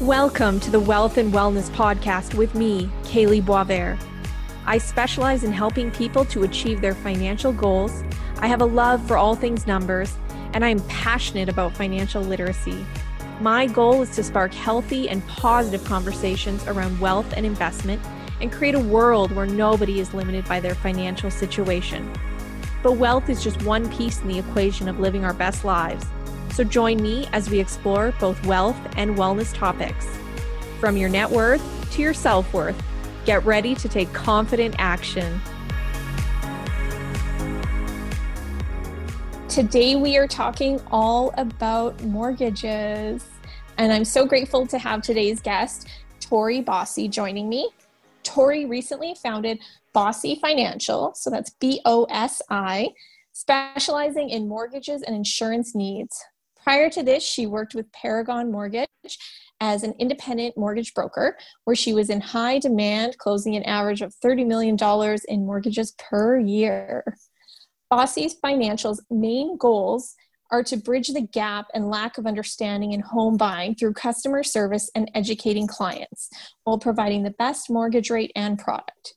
Welcome to the Wealth and Wellness Podcast with me, Kaylee Boisvert. I specialize in helping people to achieve their financial goals. I have a love for all things numbers, and I am passionate about financial literacy. My goal is to spark healthy and positive conversations around wealth and investment and create a world where nobody is limited by their financial situation. But wealth is just one piece in the equation of living our best lives. So join me as we explore both wealth and wellness topics. From your net worth to your self worth, get ready to take confident action. Today, we are talking all about mortgages. And I'm so grateful to have today's guest, Tori Bosse, joining me. Tori recently founded BOSI Financial, so that's B O S I, specializing in mortgages and insurance needs. Prior to this, she worked with Paragon Mortgage as an independent mortgage broker, where she was in high demand, closing an average of $30 million in mortgages per year. BOSI's Financial's main goals are to bridge the gap and lack of understanding in home buying through customer service and educating clients while providing the best mortgage rate and product.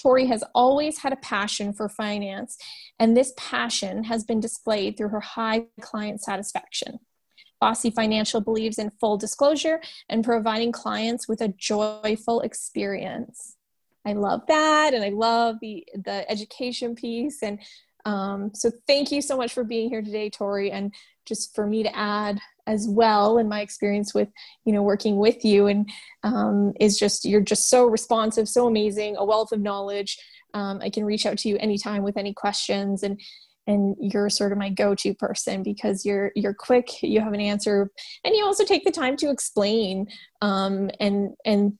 Tori has always had a passion for finance, and this passion has been displayed through her high client satisfaction. BOSI Financial believes in full disclosure and providing clients with a joyful experience. I love that, and I love the the education piece, and um, so thank you so much for being here today, Tori, and just for me to add as well in my experience with you know working with you and um, is just you're just so responsive, so amazing, a wealth of knowledge. Um, I can reach out to you anytime with any questions and and you're sort of my go-to person because you're you're quick you have an answer and you also take the time to explain um, and and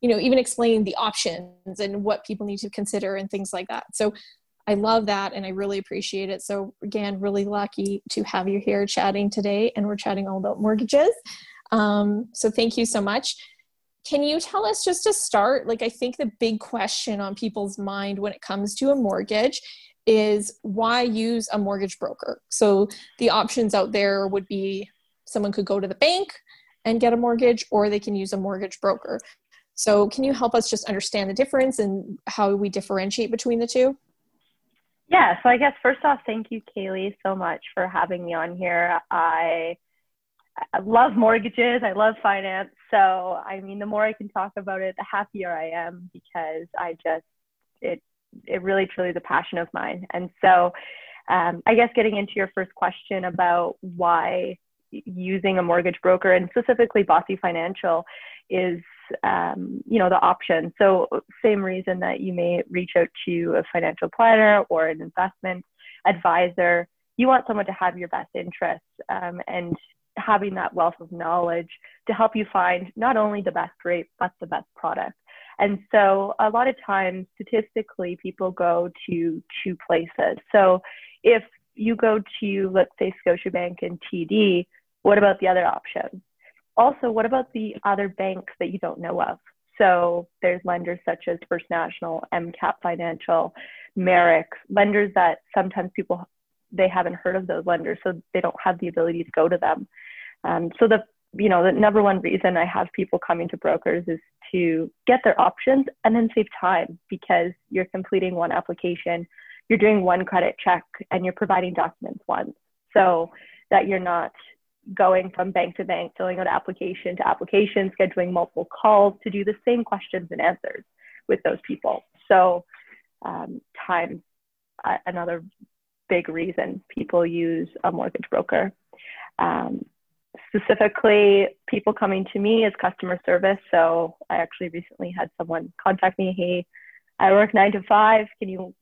you know even explain the options and what people need to consider and things like that so I love that and I really appreciate it. So, again, really lucky to have you here chatting today, and we're chatting all about mortgages. Um, so, thank you so much. Can you tell us just to start? Like, I think the big question on people's mind when it comes to a mortgage is why use a mortgage broker? So, the options out there would be someone could go to the bank and get a mortgage, or they can use a mortgage broker. So, can you help us just understand the difference and how we differentiate between the two? Yeah, so I guess first off, thank you, Kaylee, so much for having me on here. I, I love mortgages, I love finance. So, I mean, the more I can talk about it, the happier I am because I just, it, it really truly is a passion of mine. And so, um, I guess getting into your first question about why using a mortgage broker and specifically BOSI Financial is um, you know the option. So same reason that you may reach out to a financial planner or an investment advisor. You want someone to have your best interests um, and having that wealth of knowledge to help you find not only the best rate but the best product. And so a lot of times statistically people go to two places. So if you go to let's say scotiabank and td what about the other option also, what about the other banks that you don't know of? So there's lenders such as First National, MCAP Financial, Merix, lenders that sometimes people they haven't heard of those lenders, so they don't have the ability to go to them. Um, so the you know the number one reason I have people coming to brokers is to get their options and then save time because you're completing one application, you're doing one credit check, and you're providing documents once, so that you're not going from bank to bank, filling out application to application, scheduling multiple calls to do the same questions and answers with those people. So, um, time, uh, another big reason people use a mortgage broker. Um, specifically, people coming to me is customer service. So, I actually recently had someone contact me Hey, I work nine to five. Can you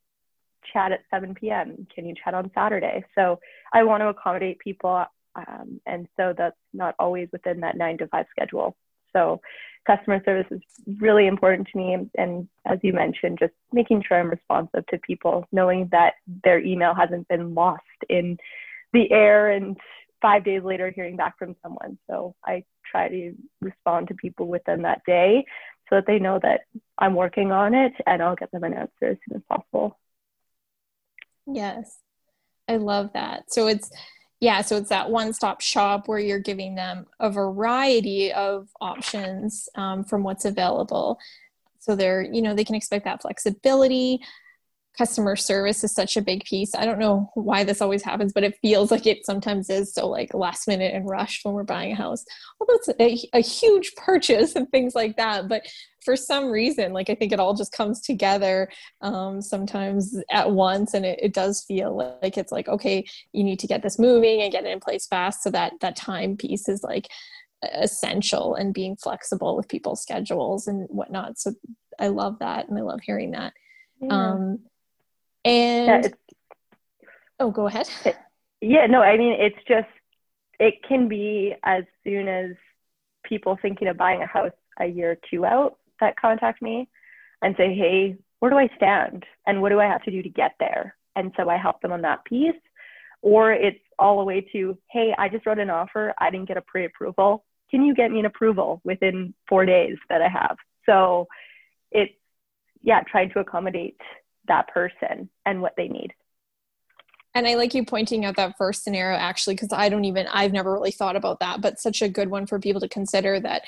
chat at 7 p.m.? Can you chat on Saturday? So, I want to accommodate people um, and so that's not always within that nine to five schedule. So customer service is really important to me. And as you mentioned, just making sure I'm responsive to people, knowing that their email hasn't been lost in the air and five days later hearing back from someone. So I try to respond to people within that day so that they know that I'm working on it and I'll get them an answer as soon as possible. Yes, I love that. So it's, yeah, so it's that one stop shop where you're giving them a variety of options um, from what's available. So they're, you know, they can expect that flexibility, customer service is such a big piece. I don't know why this always happens, but it feels like it sometimes is so like last minute and rushed when we're buying a house. Although it's a, a, huge purchase and things like that, but for some reason, like I think it all just comes together um, sometimes at once, and it, it does feel like it's like okay, you need to get this moving and get it in place fast, so that that time piece is like essential and being flexible with people's schedules and whatnot. So I love that, and I love hearing that. Yeah. Um, and yeah, oh, go ahead. It, yeah, no, I mean, it's just, it can be as soon as people thinking of buying a house a year or two out that contact me and say, hey, where do I stand? And what do I have to do to get there? And so I help them on that piece. Or it's all the way to, hey, I just wrote an offer. I didn't get a pre approval. Can you get me an approval within four days that I have? So it's, yeah, trying to accommodate that person and what they need. And I like you pointing out that first scenario actually, because I don't even, I've never really thought about that, but such a good one for people to consider that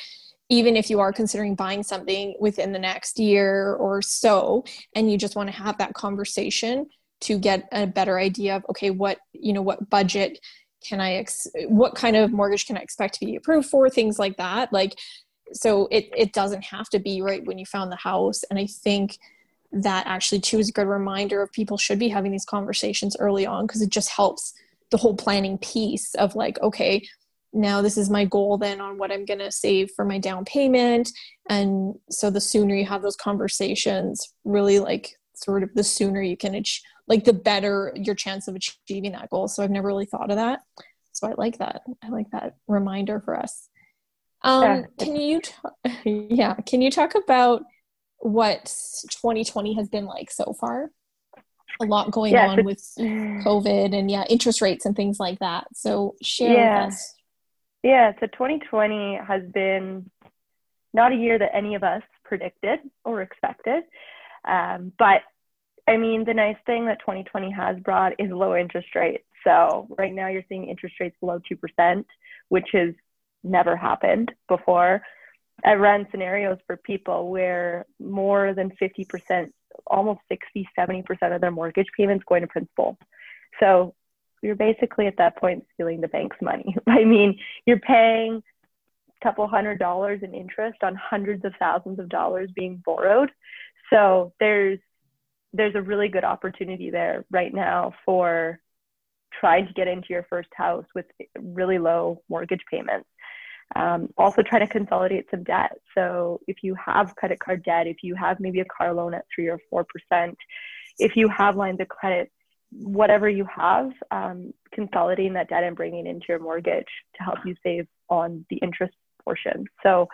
even if you are considering buying something within the next year or so, and you just want to have that conversation to get a better idea of, okay, what, you know, what budget can I, ex- what kind of mortgage can I expect to be approved for, things like that. Like, so it, it doesn't have to be right when you found the house. And I think, that actually too is a good reminder of people should be having these conversations early on because it just helps the whole planning piece of like okay now this is my goal then on what i'm going to save for my down payment. And so the sooner you have those conversations really like sort of the sooner you can ach- like the better your chance of achieving that goal. So i've never really thought of that. So i like that. I like that reminder for us. Um, yeah. can you t- yeah can you talk about what 2020 has been like so far. A lot going yeah, on with COVID and yeah, interest rates and things like that. So share yeah. with us. Yeah, so 2020 has been not a year that any of us predicted or expected. Um, but I mean, the nice thing that 2020 has brought is low interest rates. So right now you're seeing interest rates below 2%, which has never happened before. I ran scenarios for people where more than 50%, almost 60, 70% of their mortgage payments going to principal. So you're basically at that point stealing the bank's money. I mean, you're paying a couple hundred dollars in interest on hundreds of thousands of dollars being borrowed. So there's there's a really good opportunity there right now for trying to get into your first house with really low mortgage payments. Um, also try to consolidate some debt. So if you have credit card debt, if you have maybe a car loan at three or four percent, if you have lines of credit, whatever you have, um, consolidating that debt and bringing it into your mortgage to help you save on the interest portion. So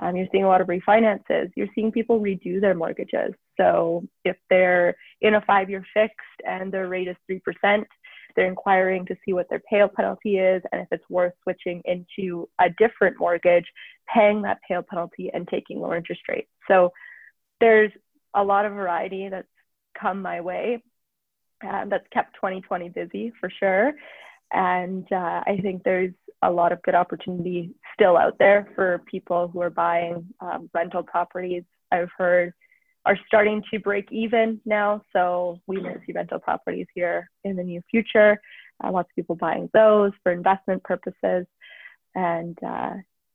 um, you're seeing a lot of refinances. You're seeing people redo their mortgages. So if they're in a five-year fixed and their rate is three percent, they're inquiring to see what their payout penalty is and if it's worth switching into a different mortgage, paying that payout penalty and taking lower interest rates. So there's a lot of variety that's come my way. Uh, that's kept 2020 busy for sure. And uh, I think there's a lot of good opportunity still out there for people who are buying um, rental properties. I've heard are starting to break even now. So we might see rental properties here in the near future. Uh, lots of people buying those for investment purposes. And uh,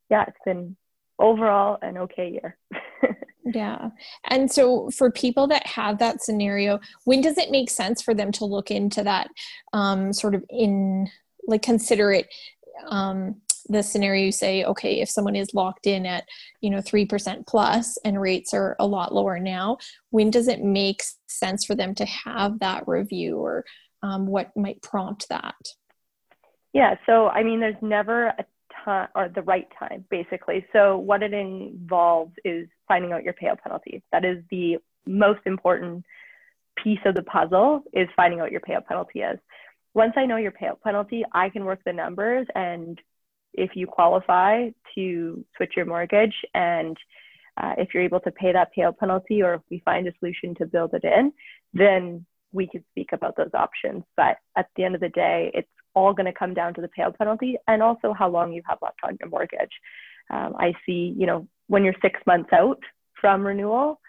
yeah, it's been overall an okay year. yeah. And so for people that have that scenario, when does it make sense for them to look into that um, sort of in like consider it um, the scenario you say okay if someone is locked in at you know 3% plus and rates are a lot lower now when does it make sense for them to have that review or um, what might prompt that? Yeah so i mean there's never a time or the right time basically. So what it involves is finding out your payout penalty. That is the most important piece of the puzzle is finding out your payout penalty is. Once I know your payout penalty, I can work the numbers and if you qualify to switch your mortgage and uh, if you're able to pay that payout penalty or if we find a solution to build it in, then we could speak about those options. But at the end of the day, it's all going to come down to the payout penalty and also how long you have left on your mortgage. Um, I see, you know, when you're six months out from renewal,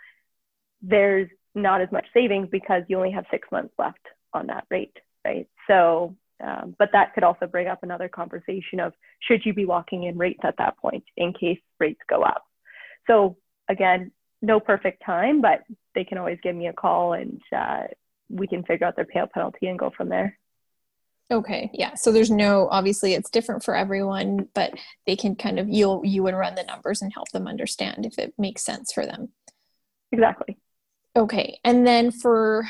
there's not as much savings because you only have six months left on that rate, right? So, um, but that could also bring up another conversation of should you be locking in rates at that point in case rates go up. So again, no perfect time, but they can always give me a call and uh, we can figure out their payout penalty and go from there. Okay, yeah. So there's no obviously it's different for everyone, but they can kind of you'll you would run the numbers and help them understand if it makes sense for them. Exactly. Okay, and then for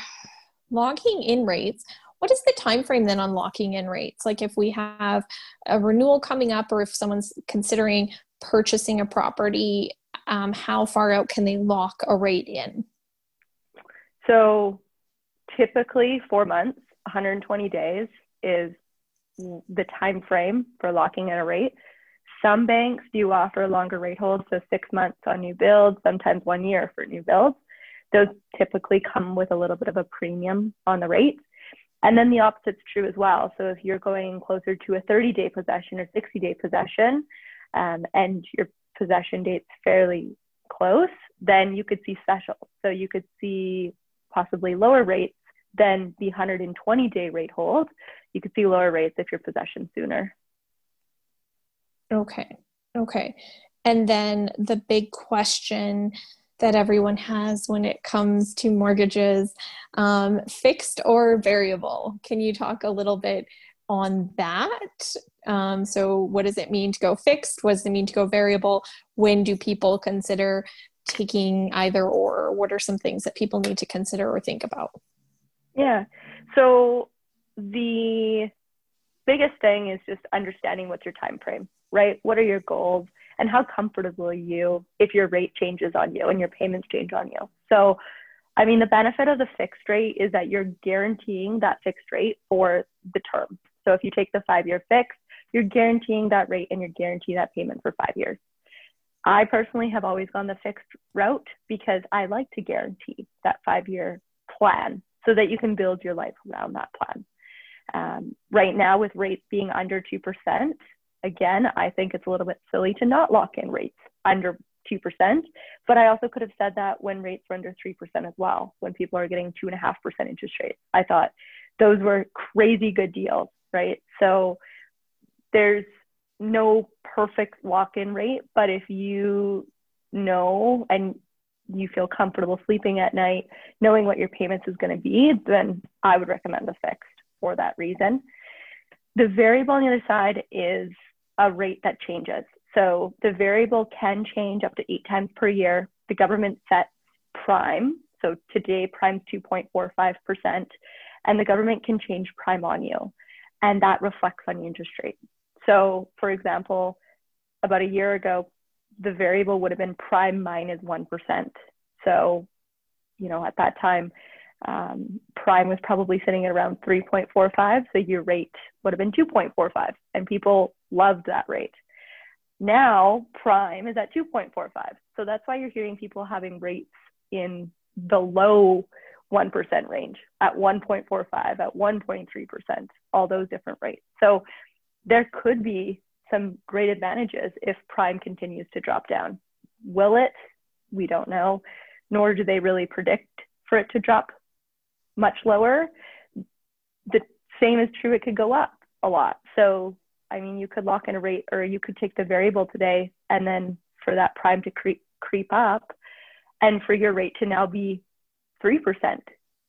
locking in rates, what is the time frame then on locking in rates? Like if we have a renewal coming up, or if someone's considering purchasing a property, um, how far out can they lock a rate in? So typically four months, 120 days is the time frame for locking in a rate. Some banks do offer longer rate holds, so six months on new builds, sometimes one year for new builds. Those typically come with a little bit of a premium on the rate. And then the opposite's true as well. So if you're going closer to a 30 day possession or 60 day possession, um, and your possession date's fairly close, then you could see special. So you could see possibly lower rates than the 120 day rate hold. You could see lower rates if you're possession sooner. Okay. Okay. And then the big question that everyone has when it comes to mortgages um, fixed or variable. Can you talk a little bit on that? Um, so, what does it mean to go fixed? What does it mean to go variable? When do people consider taking either or? What are some things that people need to consider or think about? Yeah. So, the biggest thing is just understanding what's your time frame, right? What are your goals? And how comfortable are you if your rate changes on you and your payments change on you. So, I mean, the benefit of the fixed rate is that you're guaranteeing that fixed rate for the term. So if you take the five year fix, you're guaranteeing that rate and you're guaranteeing that payment for five years. I personally have always gone the fixed route because I like to guarantee that five year plan so that you can build your life around that plan. Um, right now, with rates being under 2%, again, I think it's a little bit silly to not lock in rates under 2%. But I also could have said that when rates were under 3% as well, when people are getting 2.5% interest rates. I thought those were crazy good deals, right? So there's no perfect lock in rate, but if you know and you feel comfortable sleeping at night, knowing what your payments is going to be, then I would recommend the fixed for that reason. The variable on the other side is a rate that changes. So the variable can change up to eight times per year. The government sets prime. So today, prime's 2.45%, and the government can change prime on you, and that reflects on the interest rate. So, for example, about a year ago, the variable would have been prime minus 1. So, you know, at that time, um, prime was probably sitting at around 3.45, so your rate would have been 2.45, and people loved that rate. Now, prime is at 2.45, so that's why you're hearing people having rates in the low 1% range, at 1.45, at 1.3%, all those different rates. So there could be some great advantages if prime continues to drop down. Will it? We don't know, nor do they really predict for it to drop much lower, the same is true, it could go up a lot. So, I mean, you could lock in a rate or you could take the variable today and then for that prime to creep, creep up and for your rate to now be 3%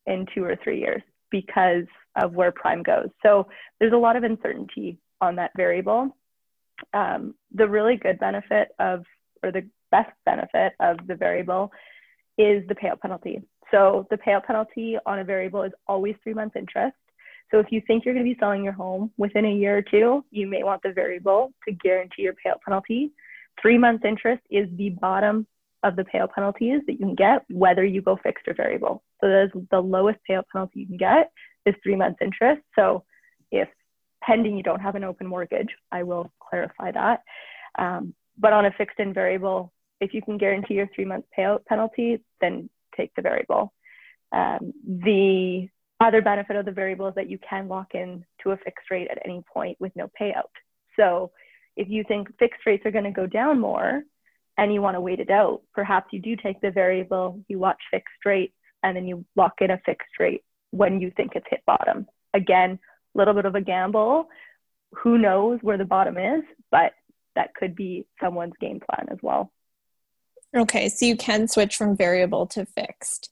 in two or three years because of where prime goes. So, there's a lot of uncertainty on that variable. Um, the really good benefit of, or the best benefit of the variable is the payout penalty. So the payout penalty on a variable is always three months interest. So if you think you're going to be selling your home within a year or two, you may want the variable to guarantee your payout penalty. Three months interest is the bottom of the payout penalties that you can get, whether you go fixed or variable. So that is the lowest payout penalty you can get is three months interest. So if pending you don't have an open mortgage, I will clarify that. Um, but on a fixed and variable, if you can guarantee your three month payout penalty, then take the variable. Um, the other benefit of the variable is that you can lock in to a fixed rate at any point with no payout. So if you think fixed rates are going to go down more and you want to wait it out, perhaps you do take the variable, you watch fixed rates, and then you lock in a fixed rate when you think it's hit bottom. Again, a little bit of a gamble. Who knows where the bottom is, but that could be someone's game plan as well. Okay, so you can switch from variable to fixed.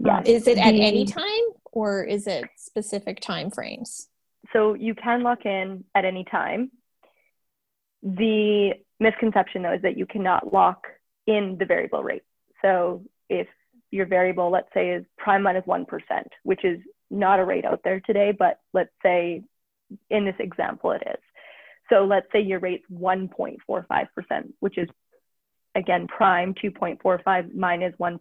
Um, yeah. is it at any time or is it specific time frames? So you can lock in at any time. The misconception though is that you cannot lock in the variable rate. So if your variable, let's say, is prime minus 1, which is not a rate out there today, but let's say in this example it is. So let's say your rate's 1.45%, which is again prime 2.45 minus 1.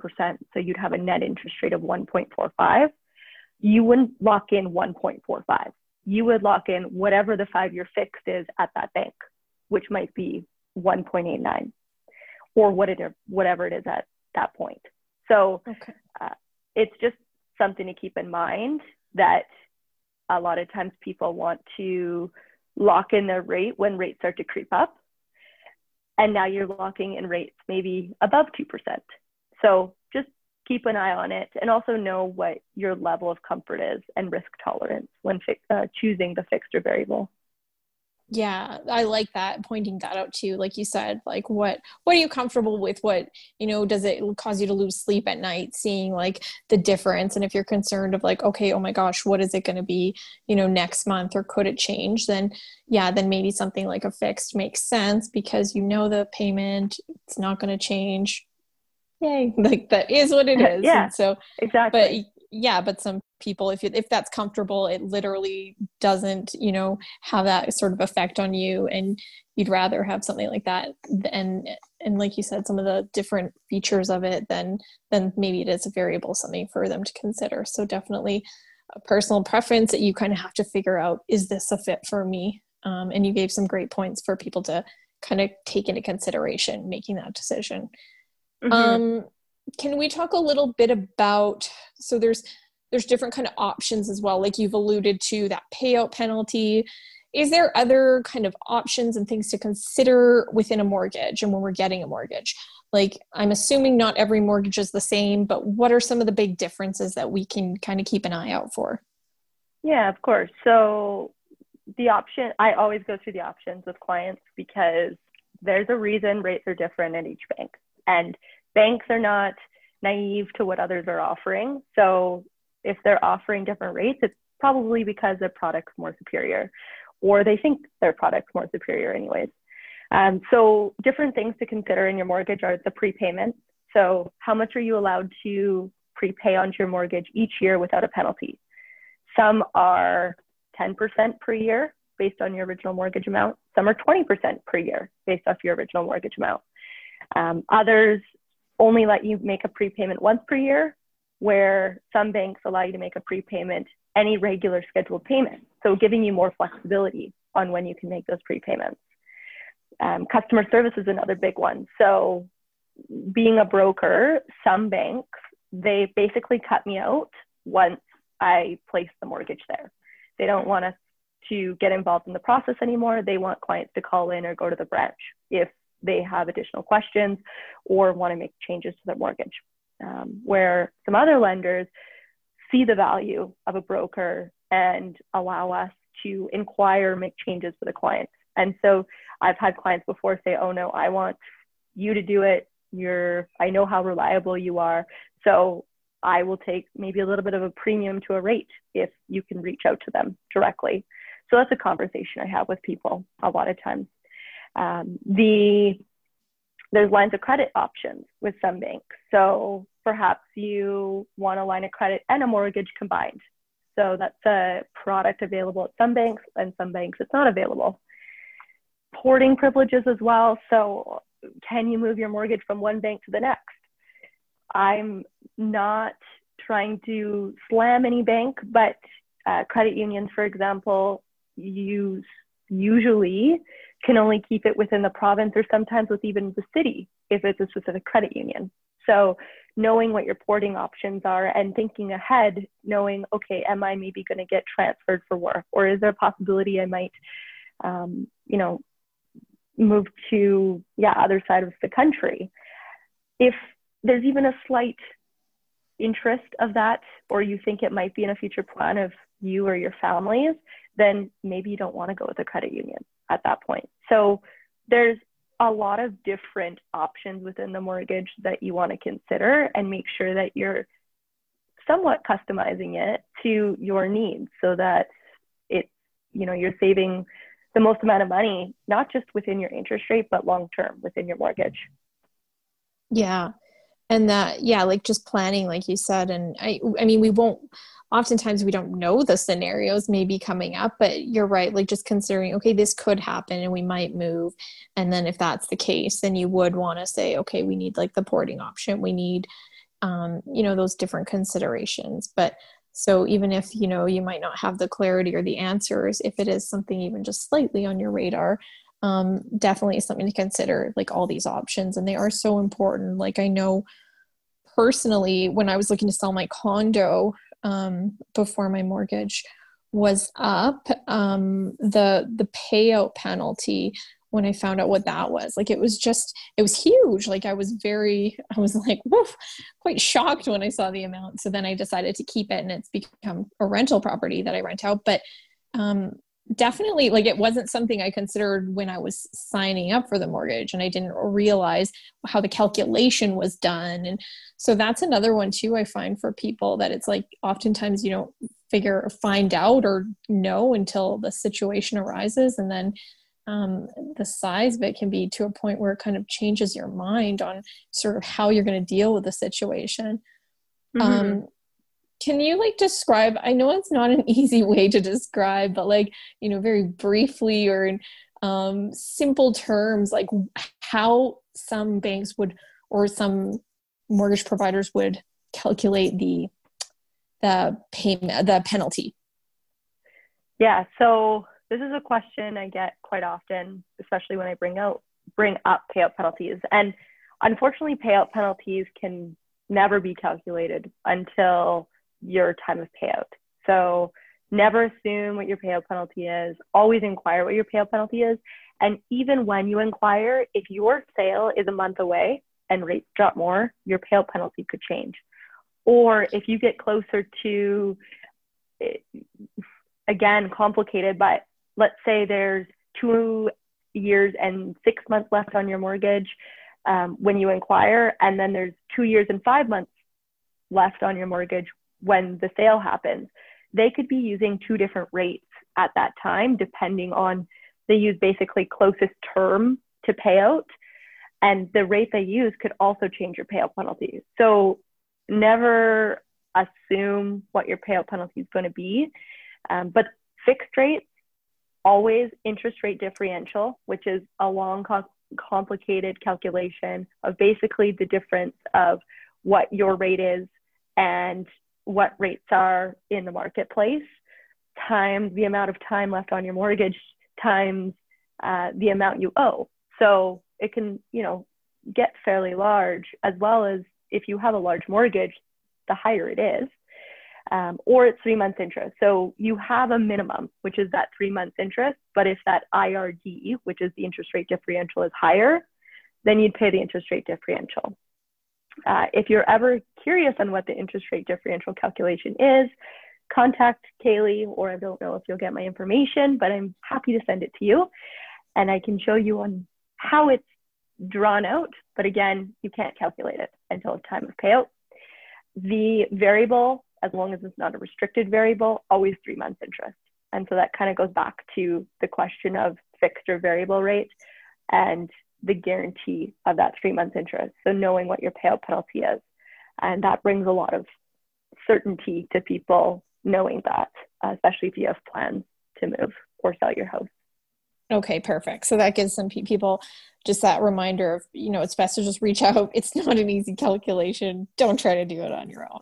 So you'd have a net interest rate of 1.45. You wouldn't lock in 1.45. You would lock in whatever the five year fixed is at that bank, which might be 1.89 or whatever it is at that point. So okay. uh, it's just something to keep in mind that a lot of times people want to lock in their rate when rates start to creep up. And now you're locking in rates maybe above 2%. So just keep an eye on it and also know what your level of comfort is and risk tolerance when fi- uh, choosing the fixed or variable yeah i like that pointing that out too like you said like what what are you comfortable with? What you know does it cause you to lose sleep at night seeing like the difference? And if you're concerned of like okay oh my gosh what is it going to be you know next month or could it change? Then yeah then maybe something like a fixed makes sense because you know the payment it's not going to change. Yay like that is what it is. yeah and so exactly. but yeah but some people if if that's comfortable it literally doesn't you know have that sort of effect on you and you'd rather have something like that. And and like you said some of the different features of it then then maybe it is a variable something for them to consider. So definitely a personal preference that you kind of have to figure out is this a fit for me? Um, and you gave some great points for people to kind of take into consideration making that decision. Mm-hmm. um, can we talk a little bit about so there's there's different kind of options as well like you've alluded to that payout penalty. Is there other kind of options and things to consider within a mortgage and when we're getting a mortgage? Like i'm assuming not every mortgage is the same but what are some of the big differences that we can kind of keep an eye out for? Yeah of course. So the option i always go through the options with clients because there's a reason rates are different in each bank. And banks are not naive to what others are offering. So if they're offering different rates, it's probably because their product's more superior or they think their product's more superior anyways. Um, so different things to consider in your mortgage are the prepayment. So how much are you allowed to prepay onto your mortgage each year without a penalty? Some are 10% per year based on your original mortgage amount. Some are 20% per year based off your original mortgage amount. Um, others only let you make a prepayment once per year where some banks allow you to make a prepayment any regular scheduled payment. So giving you more flexibility on when you can make those prepayments. Um, customer service is another big one. So being a broker, some banks, they basically cut me out once I place the mortgage there. They don't want us to get involved in the process anymore. They want clients to call in or go to the branch if they have additional questions or want to make changes to their mortgage um, where some other lenders see the value of a broker and allow us to inquire, make changes for the client. And so I've had clients before say, oh no, I want you to do it. You're, I know how reliable you are. So I will take maybe a little bit of a premium to a rate if you can reach out to them directly. So that's a conversation I have with people a lot of times. Um, the there's lines of credit options with some banks. So perhaps you want a line of credit and a mortgage combined. So that's a product available at some banks and some banks it's not available. Porting privileges as well. So can you move your mortgage from one bank to the next? I'm not trying to slam any bank, but uh, credit unions, for example, use usually can only keep it within the province or sometimes with even the city if it's a specific credit union. So knowing what your porting options are and thinking ahead, knowing, okay, am I maybe going to get transferred for work? Or is there a possibility I might, um, you know, move to, yeah, other side of the country? If there's even a slight interest of that, or you think it might be in a future plan of you or your families, then maybe you don't want to go with a credit union at that point. So there's a lot of different options within the mortgage that you want to consider and make sure that you're somewhat customizing it to your needs so that it's you know you're saving the most amount of money not just within your interest rate but long term within your mortgage yeah and that yeah like just planning like you said and i i mean we won't oftentimes we don't know the scenarios maybe coming up but you're right like just considering okay this could happen and we might move. And then if that's the case then you would want to say okay we need like the porting option. We need um, you know those different considerations. But so even if you know you might not have the clarity or the answers if it is something even just slightly on your radar um, definitely something to consider like all these options and they are so important like i know personally when i was looking to sell my condo um, before my mortgage was up um, the the payout penalty when I found out what that was. Like it was just it was huge. Like I was very I was like woof, quite shocked when I saw the amount. So then I decided to keep it and it's become a rental property that I rent out. But um definitely like it wasn't something I considered when I was signing up for the mortgage and I didn't realize how the calculation was done. And so that's another one too I find for people that it's like oftentimes you don't figure or find out or know until the situation arises and then um, the size of it can be to a point where it kind of changes your mind on sort of how you're going to deal with the situation. Mm-hmm. Um, can you like describe i know it's not an easy way to describe but like you know very briefly or in um, simple terms like how some banks would or some mortgage providers would calculate the the payment the penalty? Yeah so this is a question i get quite often especially when i bring out bring up payout penalties. And unfortunately payout penalties can never be calculated until your time of payout. So never assume what your payout penalty is. Always inquire what your payout penalty is. And even when you inquire, if your sale is a month away and rates drop more, your payout penalty could change. Or if you get closer to, again, complicated, but let's say there's two years and six months left on your mortgage um, when you inquire, and then there's two years and five months left on your mortgage when the sale happens, they could be using two different rates at that time, depending on they use basically closest term to payout. And the rate they use could also change your payout penalty. So never assume what your payout penalty is going to be. Um, but fixed rates, always interest rate differential, which is a long, complicated calculation of basically the difference of what your rate is and what rates are in the marketplace times the amount of time left on your mortgage times uh, the amount you owe. So it can, you know, get fairly large as well as if you have a large mortgage, the higher it is. Um, or it's three months interest. So you have a minimum, which is that three months interest. But if that IRD, which is the interest rate differential, is higher, then you'd pay the interest rate differential. Uh, if you're ever curious on what the interest rate differential calculation is, contact Kaylee, or I don't know if you'll get my information, but I'm happy to send it to you. And I can show you on how it's drawn out. But again, you can't calculate it until time of payout. The variable, as long as it's not a restricted variable, always three months interest. And so that kind of goes back to the question of fixed or variable rate. And the guarantee of that three months interest. So knowing what your payout penalty is. And that brings a lot of certainty to people knowing that, uh, especially if you have plans to move or sell your house. Okay, perfect. So that gives some people just that reminder of, you know, it's best to just reach out. It's not an easy calculation. Don't try to do it on your own.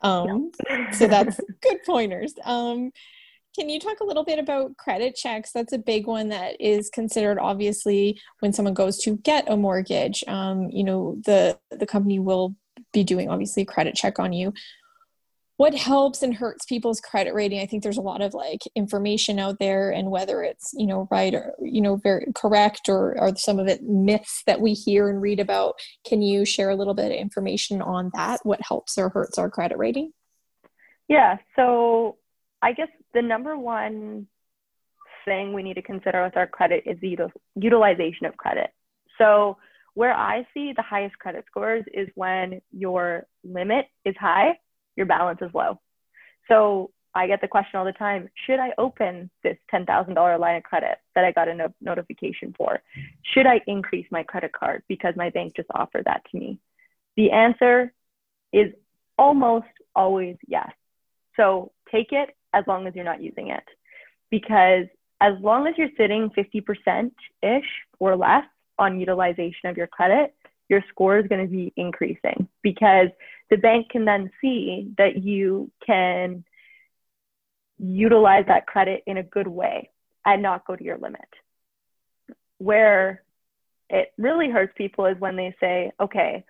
Um, so that's good pointers. Um, Can you talk a little bit about credit checks? That's a big one that is considered obviously when someone goes to get a mortgage. Um, you know, the the company will be doing obviously a credit check on you what helps and hurts people's credit rating i think there's a lot of like information out there and whether it's you know right or you know very correct or are some of it myths that we hear and read about can you share a little bit of information on that what helps or hurts our credit rating yeah so i guess the number one thing we need to consider with our credit is the utilization of credit so where i see the highest credit scores is when your limit is high your balance is low. So I get the question all the time should I open this $10,000 line of credit that I got a no- notification for? Should I increase my credit card because my bank just offered that to me? The answer is almost always yes. So take it as long as you're not using it. Because as long as you're sitting 50% ish or less on utilization of your credit, your score is going to be increasing because the bank can then see that you can utilize that credit in a good way and not go to your limit. Where it really hurts people is when they say, okay,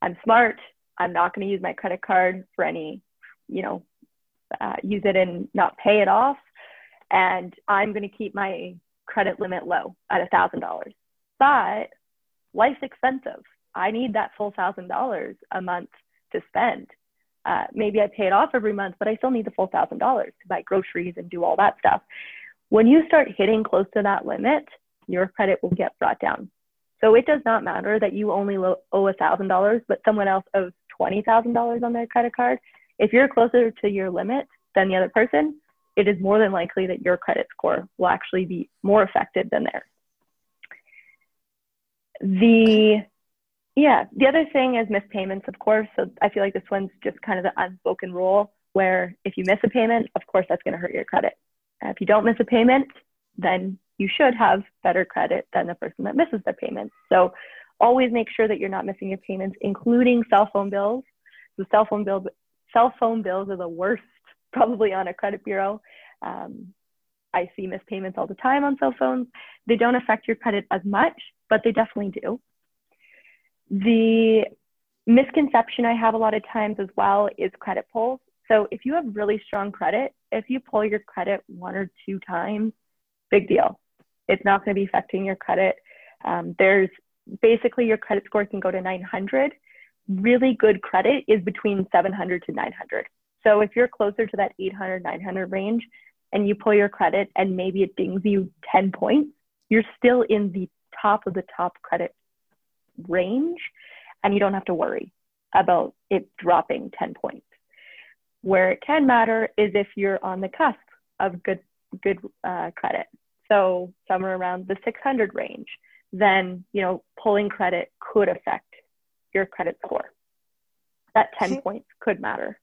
I'm smart. I'm not going to use my credit card for any, you know, uh, use it and not pay it off. And I'm going to keep my credit limit low at a $1,000. But life's expensive. I need that full thousand dollars a month to spend. Uh, maybe I pay it off every month, but I still need the full thousand dollars to buy groceries and do all that stuff. When you start hitting close to that limit, your credit will get brought down. So it does not matter that you only owe a thousand dollars, but someone else owes twenty thousand dollars on their credit card. If you're closer to your limit than the other person, it is more than likely that your credit score will actually be more affected than theirs. The yeah, the other thing is missed payments, of course. So I feel like this one's just kind of the unspoken rule where if you miss a payment, of course, that's going to hurt your credit. if you don't miss a payment, then you should have better credit than the person that misses their payments. So always make sure that you're not missing your payments, including cell phone bills. The cell phone bills, cell phone bills are the worst, probably on a credit bureau. Um, I see missed payments all the time on cell phones. They don't affect your credit as much, but they definitely do. The misconception I have a lot of times as well is credit pulls. So if you have really strong credit, if you pull your credit one or two times, big deal. It's not going to be affecting your credit. Um, there's basically your credit score can go to 900. Really good credit is between 700 to 900. So if you're closer to that 800, 900 range and you pull your credit and maybe it dings you 10 points, you're still in the top of the top credit range and you don't have to worry about it dropping 10 points. Where it can matter is if you're on the cusp of good good uh, credit. So somewhere around the 600 range, then you know pulling credit could affect your credit score. That 10 okay. points could matter.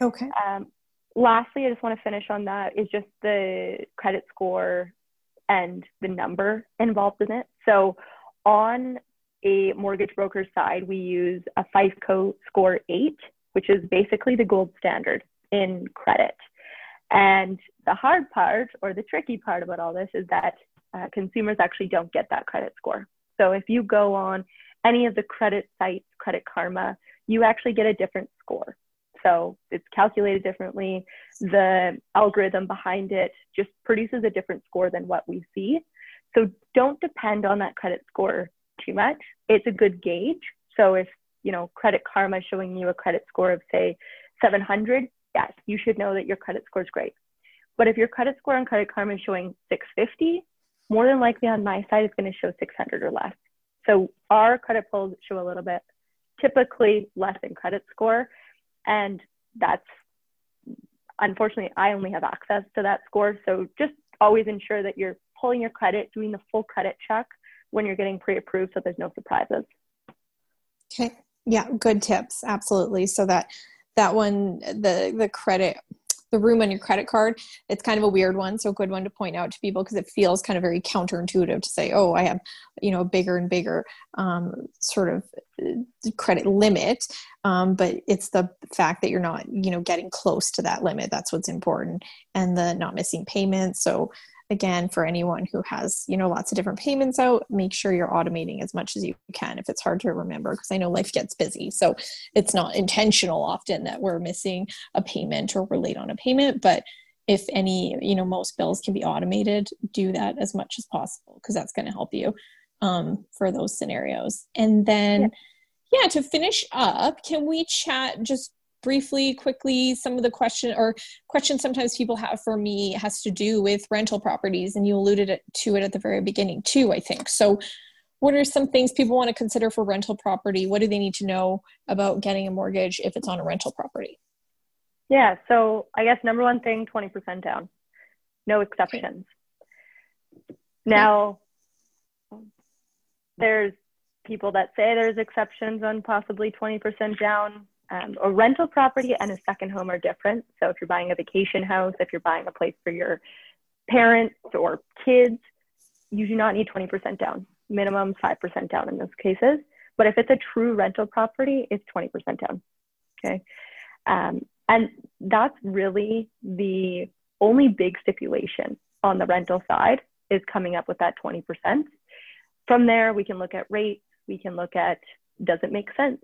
Okay. Um, lastly, I just want to finish on that is just the credit score and the number involved in it. So on a mortgage broker side, we use a FICO score 8, which is basically the gold standard in credit. And the hard part or the tricky part about all this is that uh, consumers actually don't get that credit score. So if you go on any of the credit sites, Credit Karma, you actually get a different score. So it's calculated differently. The algorithm behind it just produces a different score than what we see. So don't depend on that credit score too much. It's a good gauge. So if, you know, Credit Karma is showing you a credit score of say 700, yes, you should know that your credit score is great. But if your credit score on Credit Karma is showing 650, more than likely on my side it's going to show 600 or less. So our credit pulls show a little bit, typically less than credit score. And that's unfortunately, I only have access to that score. So just always ensure that you're pulling your credit, doing the full credit check when you're getting pre-approved so there's no surprises. Okay. Yeah, good tips. Absolutely. So that that one the the credit the room on your credit card it's kind of a weird one so a good one to point out to people because it feels kind of very counterintuitive to say oh i have you know a bigger and bigger um, sort of uh, credit limit um, but it's the fact that you're not you know getting close to that limit that's what's important and the not missing payments so again for anyone who has you know lots of different payments out make sure you're automating as much as you can if it's hard to remember because i know life gets busy so it's not intentional often that we're missing a payment or we're late on a payment but if any you know most bills can be automated do that as much as possible because that's going to help you um, for those scenarios and then yeah. yeah to finish up can we chat just briefly, quickly, some of the question or questions sometimes people have for me has to do with rental properties, and you alluded to it at the very beginning too, I think. So, what are some things people want to consider for rental property? What do they need to know about getting a mortgage if it's on a rental property? Yeah, so I guess number one thing 20% down, no exceptions. Okay. Now, there's people that say there's exceptions on possibly 20% down. Um, a rental property and a second home are different. So if you're buying a vacation house, if you're buying a place for your parents or kids, you do not need 20% down. Minimum 5% down in those cases. But if it's a true rental property, it's 20% down. Okay. Um, and that's really the only big stipulation on the rental side is coming up with that 20%. From there, we can look at rates. We can look at does it make sense?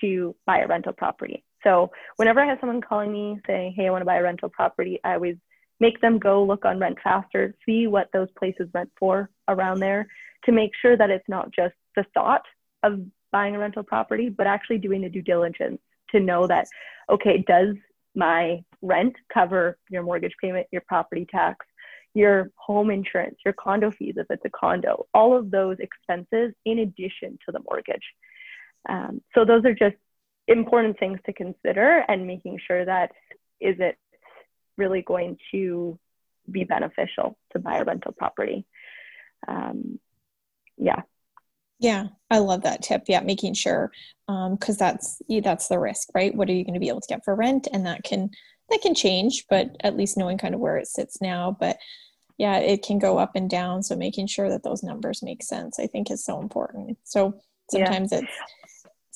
To buy a rental property. So whenever I have someone calling me saying, hey, I want to buy a rental property, I always make them go look on Rent Faster, see what those places rent for around there to make sure that it's not just the thought of buying a rental property, but actually doing the due diligence to know that, okay, does my rent cover your mortgage payment, your property tax, your home insurance, your condo fees if it's a condo, all of those expenses in addition to the mortgage. Um, so those are just important things to consider and making sure that is it really going to be beneficial to buy a rental property. Um, yeah. Yeah, I love that tip. Yeah, making sure because um, that's that's the risk, right? What are you going to be able to get for rent, and that can that can change, but at least knowing kind of where it sits now. But yeah, it can go up and down. So making sure that those numbers make sense, I think, is so important. So sometimes yeah. it's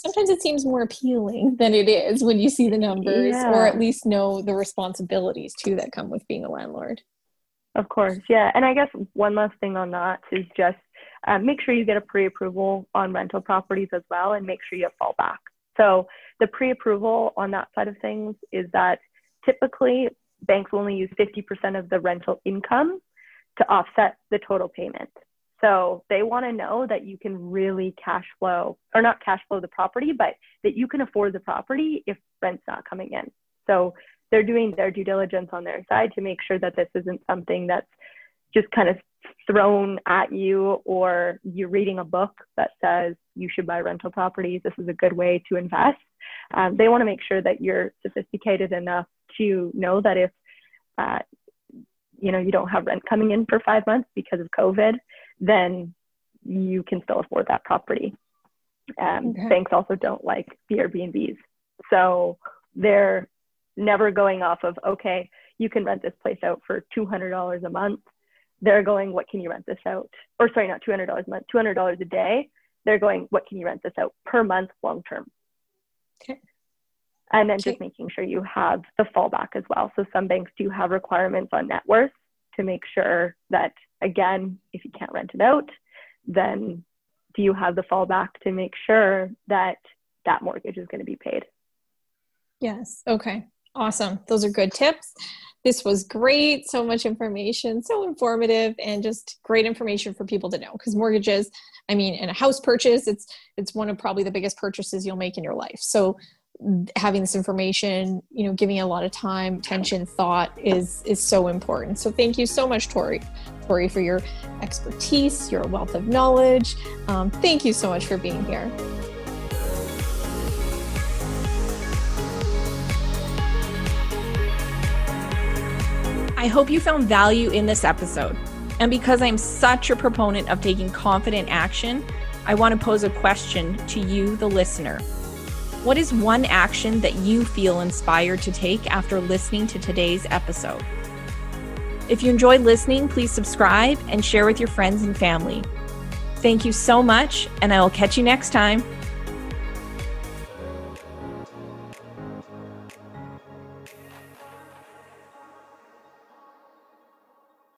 sometimes it seems more appealing than it is when you see the numbers yeah. or at least know the responsibilities too that come with being a landlord. Of course yeah. And i guess one last thing on that is just um, make sure you get a pre-approval on rental properties as well and make sure you have fallback so the pre-approval on that side of things is that typically banks only use 50% of the rental income to offset the total payment so they want to know that you can really cash flow, or not cash flow the property, but that you can afford the property if rent's not coming in. So they're doing their due diligence on their side to make sure that this isn't something that's just kind of thrown at you or you're reading a book that says you should buy rental properties. This is a good way to invest. Um, they want to make sure that you're sophisticated enough to know that if uh, you know you don't have rent coming in for five months because of COVID, then you can still afford that property. Um, okay. Banks also don't like the Airbnbs. So they're never going off of, okay, you can rent this place out for $200 a month. They're going, what can you rent this out? Or sorry, not $200 a month, $200 a day. They're going, what can you rent this out per month long term? Okay. And then okay. just making sure you have the fallback as well. So some banks do have requirements on net worth to make sure that again, if you can't rent it out, then do you have the fallback to make sure that that mortgage is going to be paid? Yes. Okay. Awesome. Those are good tips. This was great. So much information, so informative, and just great information for people to know. Because mortgages, I mean, in a house purchase, it's it's one of probably the biggest purchases you'll make in your life. So having this information you know giving a lot of time attention thought is is so important so thank you so much tori tori for your expertise your wealth of knowledge um, thank you so much for being here I hope you found value in this episode. And because I'm such a proponent of taking confident action, I want to pose a question to you, the listener. What is one action that you feel inspired to take after listening to today's episode? If you enjoyed listening, please subscribe and share with your friends and family. Thank you so much, and I will catch you next time.